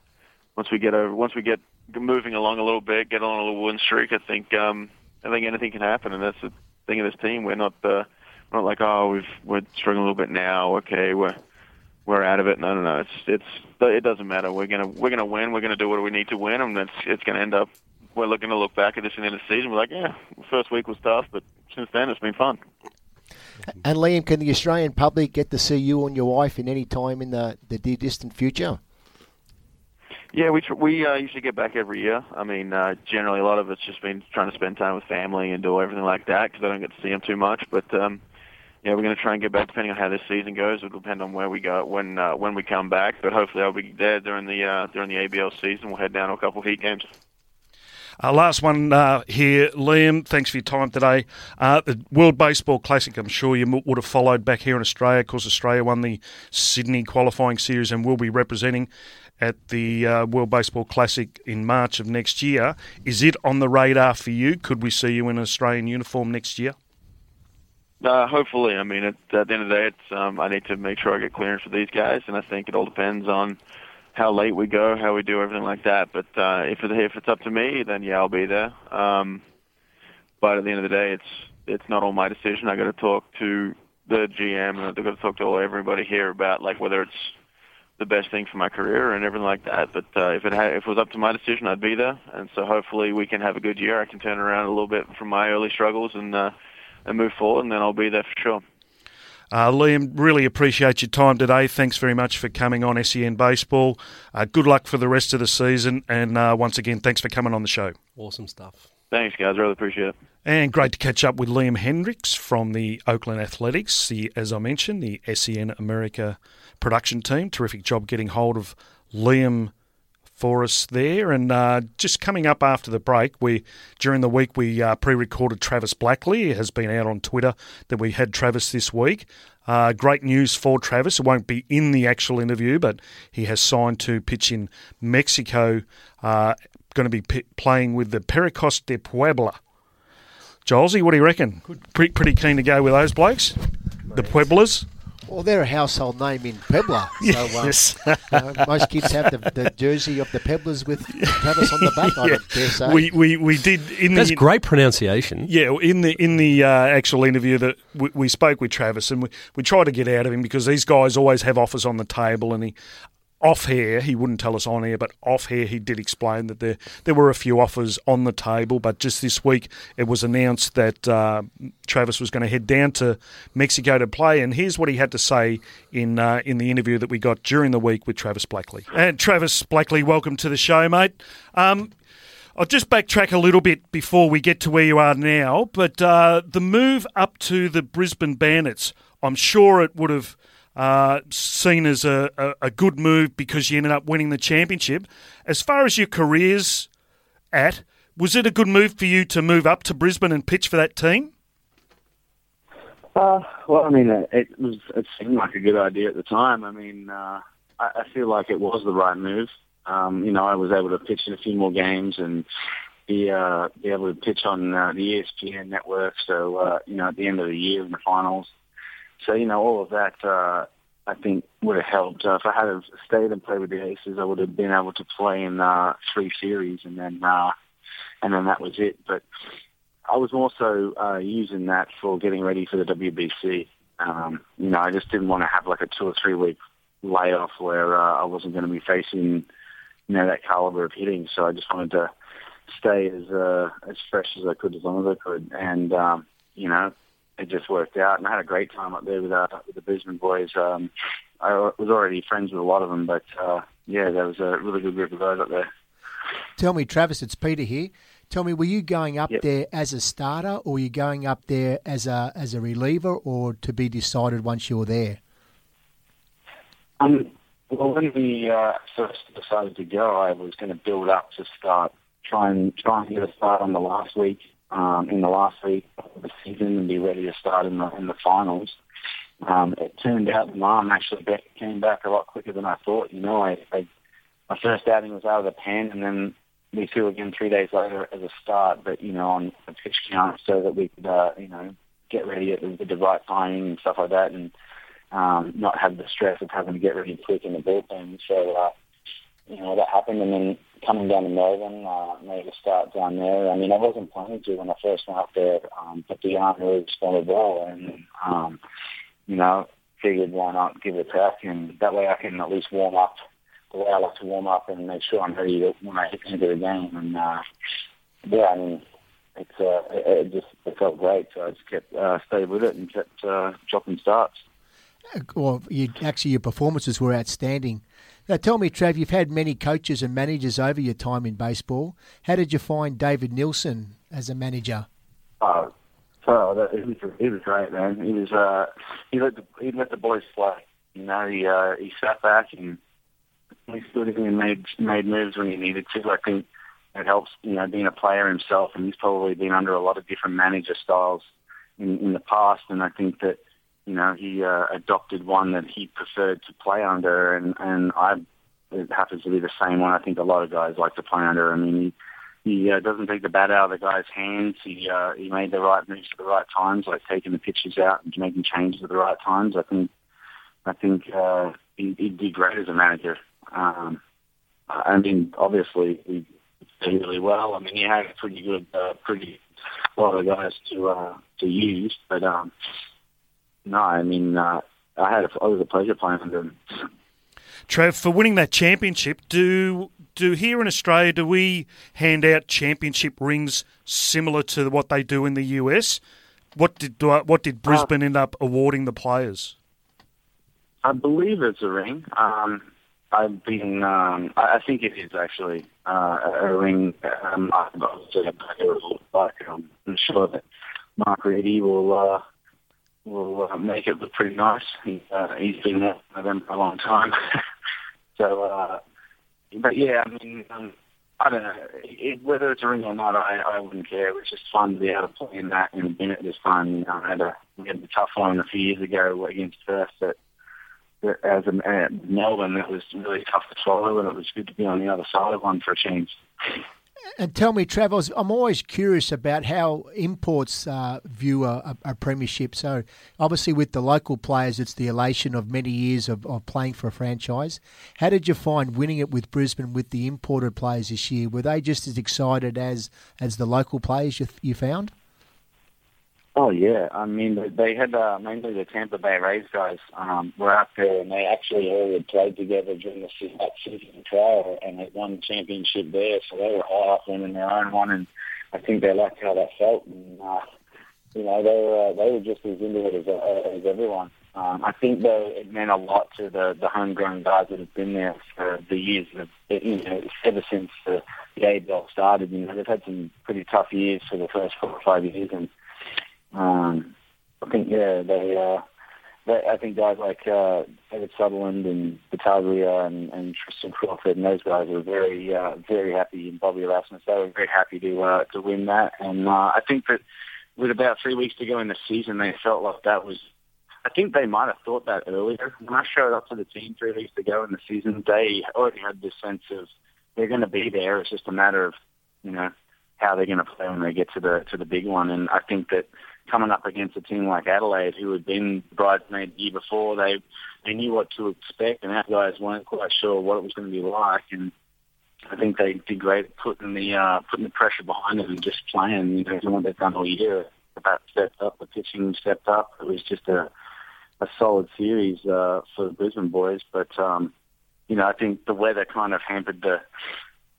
once we get over once we get moving along a little bit, get on a little win streak. I think um, I think anything can happen, and that's the thing of this team. We're not uh, we're not like oh we've we're struggling a little bit now. Okay, we're we're out of it. No, no, no. It's it's it doesn't matter. We're gonna we're gonna win. We're gonna do what we need to win, and it's it's gonna end up. We're looking to look back at this in the end of the season. We're like, yeah, first week was tough, but since then it's been fun. And Liam, can the Australian public get to see you and your wife in any time in the the dear distant future? Yeah, we tr- we uh, usually get back every year. I mean, uh, generally a lot of it's just been trying to spend time with family and do everything like that because I don't get to see them too much. But um, yeah, we're going to try and get back. Depending on how this season goes, it'll depend on where we go when uh, when we come back. But hopefully, I'll be there during the uh, during the ABL season. We'll head down to a couple of heat games. Uh, last one uh, here, Liam. Thanks for your time today. Uh, the World Baseball Classic, I'm sure you m- would have followed back here in Australia. Of course, Australia won the Sydney qualifying series and will be representing at the uh, World Baseball Classic in March of next year. Is it on the radar for you? Could we see you in an Australian uniform next year? Uh, hopefully, I mean, at, at the end of the day, um, I need to make sure I get clearance for these guys, and I think it all depends on how late we go, how we do everything like that. But uh, if it, if it's up to me, then yeah, I'll be there. Um, but at the end of the day, it's it's not all my decision. I got to talk to the GM, and I've got to talk to all, everybody here about like whether it's the best thing for my career and everything like that. But uh, if it had, if it was up to my decision, I'd be there. And so hopefully we can have a good year. I can turn around a little bit from my early struggles and uh, and move forward, and then I'll be there for sure. Uh, Liam, really appreciate your time today. Thanks very much for coming on SEN Baseball. Uh, good luck for the rest of the season, and uh, once again, thanks for coming on the show. Awesome stuff. Thanks, guys. Really appreciate it. And great to catch up with Liam Hendriks from the Oakland Athletics, the, as I mentioned, the SEN America production team. Terrific job getting hold of Liam for us there. And uh, just coming up after the break, we during the week we uh, pre-recorded Travis Blackley. It has been out on Twitter that we had Travis this week. Uh, great news for Travis. It won't be in the actual interview, but he has signed to pitch in Mexico. Uh, going to be p- playing with the Pericos de Puebla. Jolsey, what do you reckon? Pretty, pretty keen to go with those blokes, the Pueblas. Well, they're a household name in Puebla. So, uh, Yes. uh, most kids have the, the jersey of the Pebblers with Travis on the back. I Yeah. would dare say. we, we we did in That's the great pronunciation. Yeah, in the in the uh, actual interview that we, we spoke with Travis, and we, we tried to get out of him because these guys always have offers on the table, and he off here, he wouldn't tell us on here, but off here he did explain that there there were a few offers on the table, but just this week it was announced that uh, Travis was going to head down to Mexico to play, and here's what he had to say in uh, in the interview that we got during the week with Travis Blackley. And Travis Blackley, welcome to the show, mate. Um, I'll just backtrack a little bit before we get to where you are now. But uh, the move up to the Brisbane Bandits, I'm sure it would have uh, seen as a, a, a good move because you ended up winning the championship. As far as your careers at, was it a good move for you to move up to Brisbane and pitch for that team? Uh, well, I mean, it, was it seemed like a good idea at the time. I mean, uh, I, I feel like it was the right move. Um, you know, I was able to pitch in a few more games and be uh, be able to pitch on uh, the ESPN network. So uh, you know, at the end of the year in the finals. So you know, all of that uh, I think would have helped. Uh, if I had stayed and played with the Aces, I would have been able to play in uh, three series, and then uh, and then that was it. But I was also uh, using that for getting ready for the WBC. Um, you know, I just didn't want to have like a two or three week layoff where uh, I wasn't going to be facing, you know, that caliber of hitting. So I just wanted to stay as uh, as fresh as I could, as long as I could, and um, you know, it just worked out. And I had a great time up there with uh, with the Brisbane boys. Um, I was already friends with a lot of them, but uh, yeah, there was a really good group of guys up there. Tell me, Travis, it's Peter here. Tell me, were you going up Yep. there as a starter, or were you going up there as a as a reliever, or to be decided once you were there? Um, well, when we uh, first decided to go, I was going to build up to start, try and try and get a start on the last week, um, in the last week of the season, and be ready to start in the in the finals. Um, it turned out the mom actually back, came back a lot quicker than I thought. You know, I, I my first outing was out of the pen, and then we flew again three days later as a start, but you know, on a pitch count, so that we could, uh, you know, get ready at the, the right timing and stuff like that, and um, not have the stress of having to get ready quick in the bullpen. So, uh, you know, that happened, and then coming down to Melbourne, uh, made a start down there. I mean, I wasn't planning to when I first went up there, um, but the arm really responded well, and um, you know, figured why not give it a crack, and that way I can at least warm up the way I like to warm up and make sure I'm ready when I hit into the game. And uh, yeah, I mean, it's uh, it, it just it felt great, so I just kept uh, stayed with it and kept uh, dropping starts. Or you, actually, your performances were outstanding. Now, tell me, Trav, you've had many coaches and managers over your time in baseball. How did you find David Nilsson as a manager? Oh, that, he was he was great, man. He was uh he let the he let the boys play. You know, he uh he sat back and he stood in and made made moves when he needed to. I think it helps, you know, being a player himself, and he's probably been under a lot of different manager styles in, in the past, and I think that you know he uh, adopted one that he preferred to play under, and and I it happens to be the same one. I think a lot of guys like to play under. I mean, he he uh, doesn't take the bat out of the guy's hands. He uh, he made the right moves at the right times, like taking the pitches out and making changes at the right times. I think I think uh, he, he did great as a manager. Um, I mean, obviously he did really well. I mean, he had a pretty good, uh, pretty lot of guys to uh, to use, but um, no, I mean, uh, I had a, it was a pleasure playing under him. Trev, for winning that championship, do do here in Australia do we hand out championship rings similar to what they do in the US? What did what did Brisbane uh, end up awarding the players? I believe it's a ring. Um, I've been. Um, I think it is actually uh, a ring. Um, I was like, um, I'm sure that Mark Reedy will uh, will uh, make it look pretty nice. He, uh, he's been with them for a long time. so, uh, but yeah, I mean, um, I don't know it, whether it's a ring or not. I, I wouldn't care. It was just fun to be able to play in that and win it this time. You know, I had a we had a tough one a few years ago against Perth that. As a uh, Melbourne, it was really tough to swallow, and it was good to be on the other side of one for a change. And tell me, Travels, I'm always curious about how imports uh, view a, a, premiership. So, obviously, with the local players, it's the elation of many years of, of playing for a franchise. How did you find winning it with Brisbane with the imported players this year? Were they just as excited as, as the local players you, you found? Oh yeah, I mean they had uh, mainly the Tampa Bay Rays guys um, were out there, and they actually all had played together during the season trial, and had won the championship there. So they were high up winning their own one, and I think they liked how that felt. And uh, you know they were uh, they were just as into it as uh, as everyone. Um, I think though it meant a lot to the the homegrown guys that have been there for the years of you know ever since the, the ABL started. You know they've had some pretty tough years for the first four or five years, and um, I think yeah, they. Uh, they, I think guys like uh, David Sutherland and Battaglia and, and Tristan Crawford and those guys were very, uh, very happy. And Bobby Erasmus, they were very happy to uh, to win that. And uh, I think that with about three weeks to go in the season, they felt like that was. I think they might have thought that earlier. When I showed up to the team three weeks to go in the season, they already had this sense of they're going to be there. It's just a matter of you know how they're going to play when they get to the to the big one. And I think that coming up against a team like Adelaide, who had been bridesmaid the year before, they they knew what to expect, and our guys weren't quite sure what it was going to be like. And I think they did great putting the uh, putting the pressure behind them and just playing. You know, what they've done all year. The stepped up, the pitching stepped up. It was just a a solid series uh, for the Brisbane boys. But um, you know, I think the weather kind of hampered the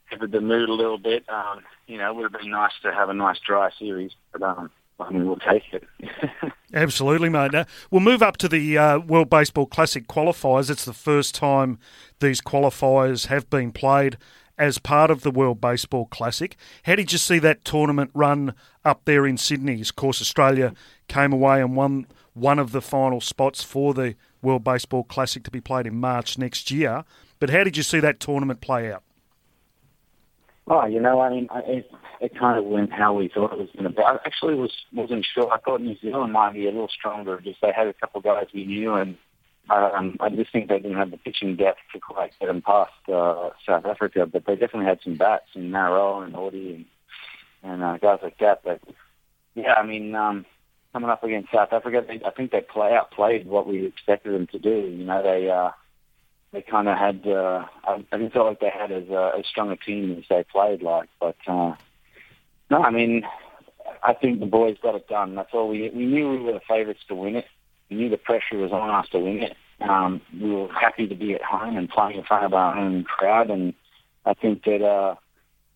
hampered the mood a little bit. Um, you know, it would have been nice to have a nice dry series, but um, I mean, we'll take it. Absolutely, mate. Now, we'll move up to the uh, World Baseball Classic qualifiers. It's the first time these qualifiers have been played as part of the World Baseball Classic. How did you see that tournament run up there in Sydney? Of course, Australia came away and won one of the final spots for the World Baseball Classic to be played in March next year. But how did you see that tournament play out? Oh, you know, I mean, it, it kind of went how we thought it was going to be. I actually was wasn't sure. I thought New Zealand might be a little stronger. Just they had a couple of guys we knew, and um, I just think they didn't have the pitching depth to quite get them past uh, South Africa. But they definitely had some bats in Narrow and Audie and and uh, guys like that. But yeah, I mean, um, coming up against South Africa, they, I think they play outplayed what we expected them to do. You know, they. Uh, they kind of had. Uh, I, I didn't feel like they had as uh, as strong a team as they played like. But uh, no, I mean, I think the boys got it done. That's all we we knew we were the favourites to win it. We knew the pressure was on us to win it. Um, we were happy to be at home and playing in front of our home crowd, and I think that uh,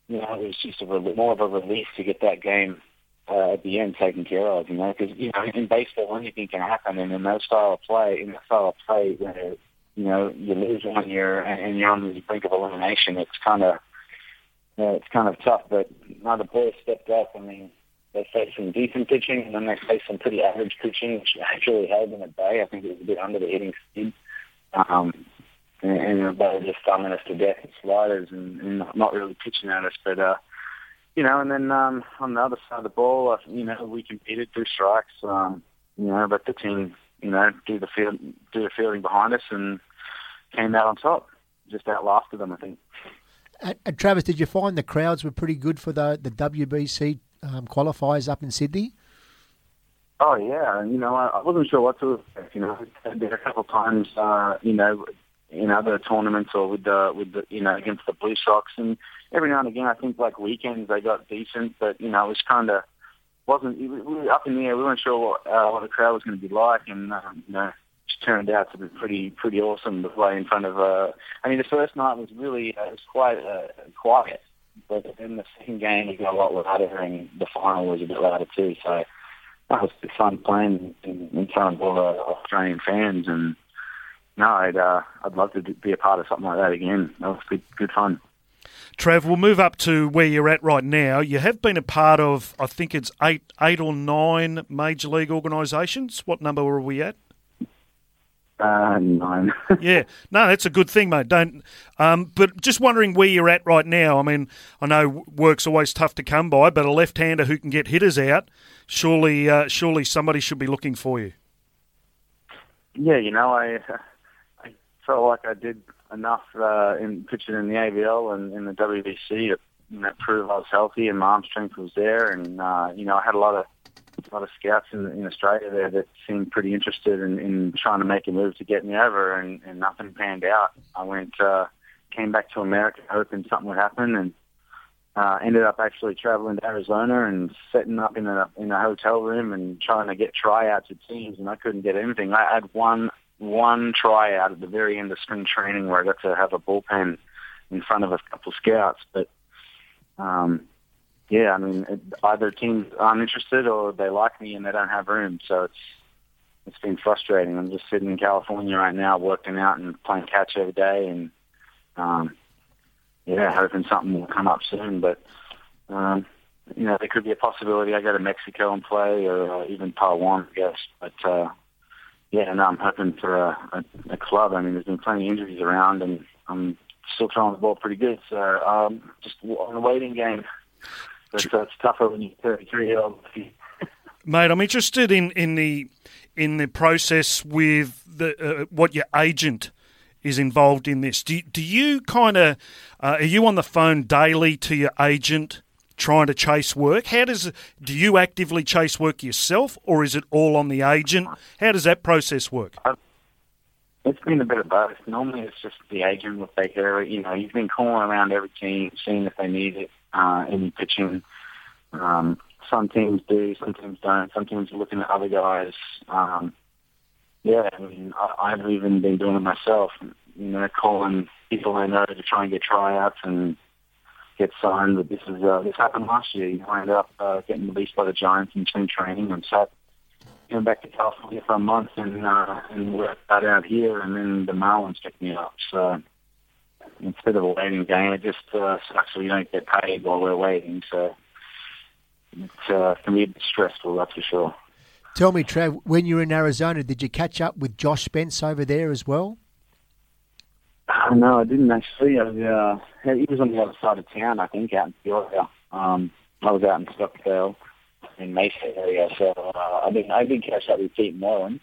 you know it was just a more of a relief to get that game uh, at the end taken care of. You know, because you know in baseball anything can happen, and in that style of play, in that style of play, where you know, you lose one year and you're on the brink of elimination. It's kind of, you know, it's kind of tough. But now the boys stepped up. I mean, they faced some decent pitching, and then they faced some pretty average pitching, which actually held them at bay. I think it was a bit under the hitting speed. Um, and, and were just thumbing us to death with sliders and, and not, not really pitching at us. But, uh, you know, and then um, on the other side of the ball, uh, you know, we competed through strikes, um, you know, but the team, you know, do the field, do the fielding behind us and came out on top. Just outlasted them, I think. And, and Travis, did you find the crowds were pretty good for the the WBC um, qualifiers up in Sydney? Oh yeah, and you know I, I wasn't sure what to expect. You know, I've been a couple of times, uh, you know, in other tournaments or with the with the you know against the Blue Sox, and every now and again I think like weekends they got decent, but you know it was kind of wasn't we were up in the air. We weren't sure what, uh, what the crowd was going to be like, and um, you know turned out to be pretty pretty awesome to play in front of. Uh, I mean, the first night was really uh, it was quite uh, quiet, but then the second game we got a lot louder, and the final was a bit louder too. So that was fun playing in, in front of all the Australian fans, and no, I'd uh, I'd love to be a part of something like that again. That was good, good fun. Trav, we'll move up to where you're at right now. You have been a part of, I think it's eight, eight or nine major league organisations. What number were we at? Uh, nine. yeah, no, that's a good thing, mate. Don't. Um, but just wondering where you're at right now. I mean, I know work's always tough to come by, but a left-hander who can get hitters out, surely, uh, surely somebody should be looking for you. Yeah, you know, I I felt like I did enough uh, in pitching in the ABL and in the WBC to you know, prove I was healthy and my arm strength was there, and uh, you know, I had a lot of a lot of scouts in, in Australia there that seemed pretty interested in, in trying to make a move to get me over, and, and nothing panned out. I went, uh, came back to America hoping something would happen, and uh, ended up actually traveling to Arizona and setting up in a in a hotel room and trying to get tryouts at teams, and I couldn't get anything. I had one one tryout at the very end of spring training where I got to have a bullpen in front of a couple scouts, but um, yeah, I mean, it, either teams aren't interested or they like me and they don't have room. So it's it's been frustrating. I'm just sitting in California right now, working out and playing catch every day, and um, yeah, hoping something will come up soon. But um, you know, there could be a possibility I go to Mexico and play, or uh, even Taiwan, I guess. But uh, yeah, no, I'm hoping for a, a, a club. I mean, there's been plenty of injuries around, and I'm still throwing the ball pretty good. So um, just on the waiting game. But uh, it's tougher when you're 33 year old. Mate, I'm interested in, in the in the process with the uh, what your agent is involved in this. Do do you kind of uh, are you on the phone daily to your agent trying to chase work? How does do you actively chase work yourself, or is it all on the agent? How does that process work? It's been a bit of both. Normally, it's just the agent will take it. You know, you've been calling around every team, seeing if they need it, uh, any pitching. Um, some teams do, some teams don't. Some teams are looking at other guys. Um, yeah, I mean, I, I've even been doing it myself. You know, calling people I know to try and get tryouts and get signed. But this is uh, this happened last year. You ended up uh, getting released by the Giants in spring training and sat came back to California for a month and uh, and worked that out here, and then the Marlins picked me up. So instead of a waiting game, it just uh, sucks we don't get paid while we're waiting. So it uh, can be a bit stressful, that's for sure. Tell me, Trav, when you were in Arizona, did you catch up with Josh Spence over there as well? Uh, no, I didn't actually. I was, uh, he was on the other side of town, I think, out in Peoria. Um, I was out in Scottsdale in Mesa area. So uh, I've been I did catch up with Pete Moylan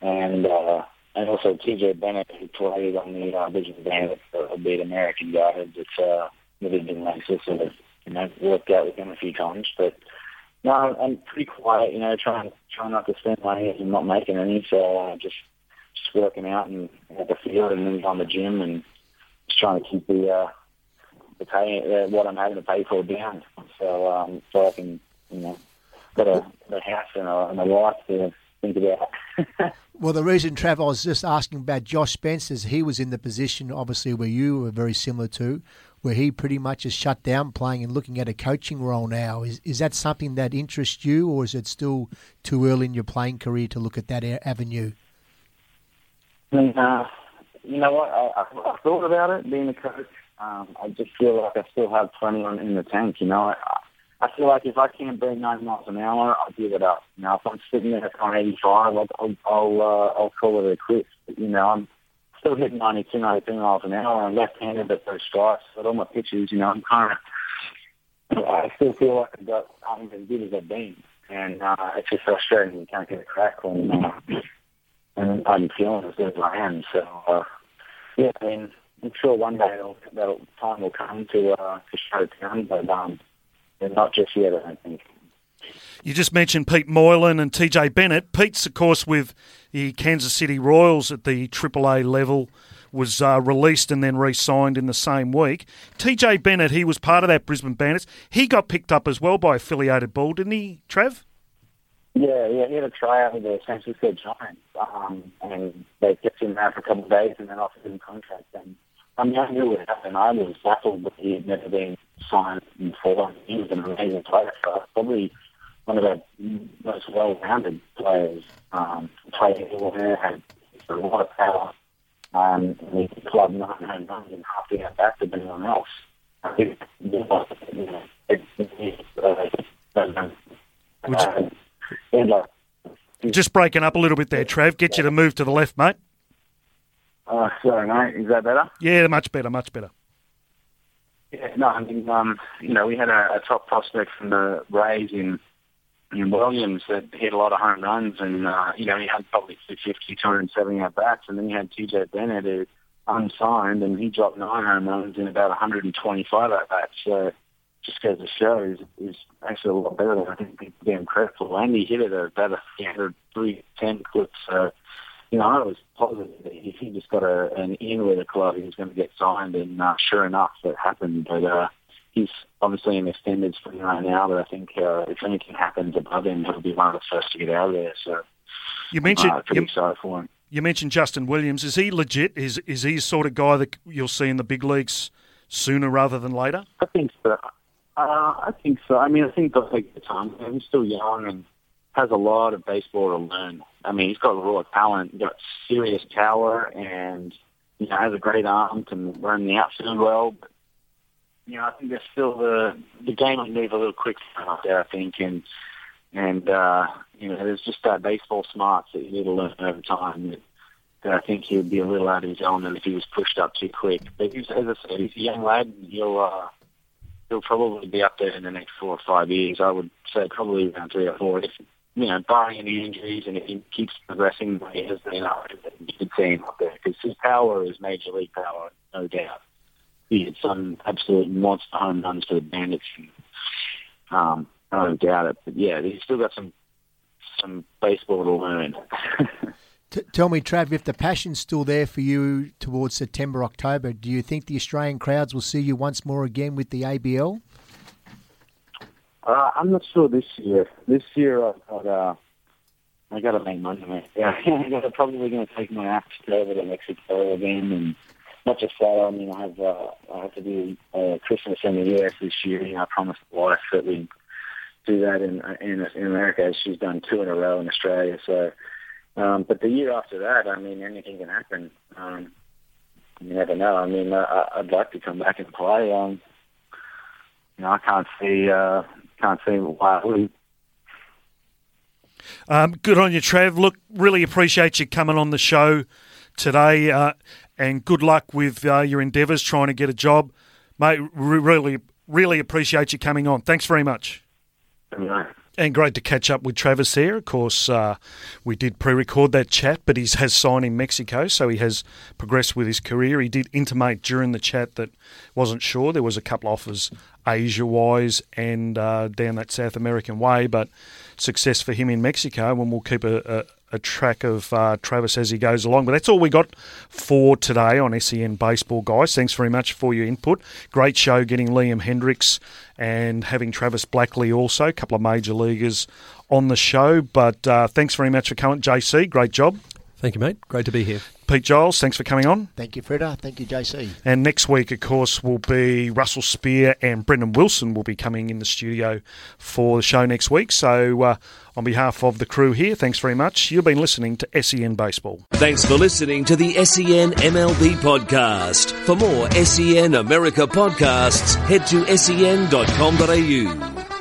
and uh, and also TJ Bennett who played on the uh, Vision Band, a big American guy that's uh, lived in Mesa, sort of you know worked out with him a few times. But no, I'm pretty quiet. You know, trying trying not to spend money and not making any. So uh, just just working out and at the field and then on the gym and just trying to keep the uh, the pay uh, what I'm having to pay for down. So um, so I can you know got a, a house and a, and a wife to think about. well, the reason, Trav, I was just asking about Josh Spence is he was in the position, obviously, where you were very similar to, where he pretty much is shut down playing and looking at a coaching role now. Is is that something that interests you, or is it still too early in your playing career to look at that avenue? Uh, you know what? I, I, thought about it, being a coach. Um, I just feel like I still have plenty on in the tank. You know, I feel like if I can't beat 90 miles an hour, I'll give it up. Know, if I'm sitting there on 85, I'll I'll uh, I'll call it a quit. But, you know, I'm still hitting 92, 93 miles an hour. I'm left-handed at those strikes. But all my pitches, you know, I'm kind of I still feel like I've got I'm as good as I've been, and uh, it's just frustrating you can't get a crack when uh, and I'm feeling as good as I am. So uh, yeah, I mean, I'm sure one day it'll, that'll time will come to uh, to shut it down, but um, not just yet. I don't think. You just mentioned Pete Moylan and TJ Bennett. Pete's, of course, with the Kansas City Royals at the AAA level, was uh, released and then re signed in the same week. TJ Bennett, he was part of that Brisbane Bandits. He got picked up as well by affiliated ball, didn't he, Trev? Yeah, yeah, he had a tryout with the San Francisco Giants, um, and they kept him there for a couple of days and then offered him a contract. And I mean, I knew what happened. I was baffled that he had never been signed before. He was an amazing player for us, probably one of our most well-rounded players. Um, played everywhere, had a lot of power, um, and he clubbed nine home runs in half the at bats of anyone else. I think, you know, it, it, it, uh, uh, uh, just breaking up a little bit there, Trav. Get you to move to the left, mate. Uh, sorry, mate. Is that better? Yeah, much better, much better. Yeah, no, I mean, um, you know, we had a, a top prospect from the Rays in in Williams that hit a lot of home runs, and uh, you know, he had probably 250, 270 at bats, and then you had TJ Bennett who unsigned, and he dropped nine home runs in about 125 at bats. So just goes to show is, is actually a lot better than I think people give him. And he hit it at about a 300, 310 clip. So, you know, I was positive that he just got a, an in with a club, he was going to get signed. And uh, sure enough, it happened. But uh, he's obviously in extended spring right now. But I think uh, if anything happens above him, he'll be one of the first to get out of there. So, you mentioned uh, pretty you, excited for him. You mentioned Justin Williams. Is he legit? Is is he the sort of guy that you'll see in the big leagues sooner rather than later? I think so. Uh, I think so. I mean, I think they'll the time. He's still young and has a lot of baseball to learn. I mean, he's got raw talent, got serious power, and you know has a great arm, can run the outfield well. But you know, I think there's still the the game will move a little quicker out there. I think, and and uh, you know, there's just that baseball smarts that you need to learn over time. That, that I think he would be a little out of his element if he was pushed up too quick. But he's, as I said, he's a young lad, and he'll. Uh, he'll probably be up there in the next four or five years. I would say probably around three or four. If you know, barring any injuries, and if he keeps progressing the way he has been, you could see him up there because his power is major league power, no doubt. He had some absolute monster home runs for the Bandits. And, um, I don't doubt it, but yeah, he's still got some some baseball to learn. T- tell me, Trav, if the passion's still there for you towards September, October, do you think the Australian crowds will see you once more again with the ABL? Uh, I'm not sure this year. This year, I've got, uh, I got to make money, mate. Yeah, I'm probably going to take my act over to Mexico again, and not just that. I mean, I have uh, I have to do uh, Christmas in the US this year. You know, I promised the wife that we do that in in, in America. As she's done two in a row in Australia, so. Um, but the year after that, I mean, anything can happen. Um, you never know. I mean, I, I'd like to come back and play. Um, you know, I can't see uh, can't see why I. Um, good on you, Trav. Look, really appreciate you coming on the show today, uh, and good luck with uh, your endeavours trying to get a job, mate. Really, really appreciate you coming on. Thanks very much. Right. And great to catch up with Travis there. Of course, uh, we did pre-record that chat, but he has signed in Mexico, so he has progressed with his career. He did intimate during the chat that wasn't sure. There was a couple offers Asia-wise and uh, down that South American way, but success for him in Mexico, and we'll keep a, a, a track of uh, Travis as he goes along. But that's all we got for today on SEN Baseball, guys. Thanks very much for your input. Great show getting Liam Hendriks and having Travis Blackley also, a couple of major leaguers on the show. But uh, thanks very much for coming, JC. Great job. Thank you, mate. Great to be here. Pete Giles, thanks for coming on. Thank you, Freda. Thank you, JC. And next week, of course, will be Russell Spear and Brendan Wilson will be coming in the studio for the show next week. So, uh, on behalf of the crew here, thanks very much. You've been listening to SEN Baseball. Thanks for listening to the SEN MLB podcast. For more SEN America podcasts, head to sen.com.au.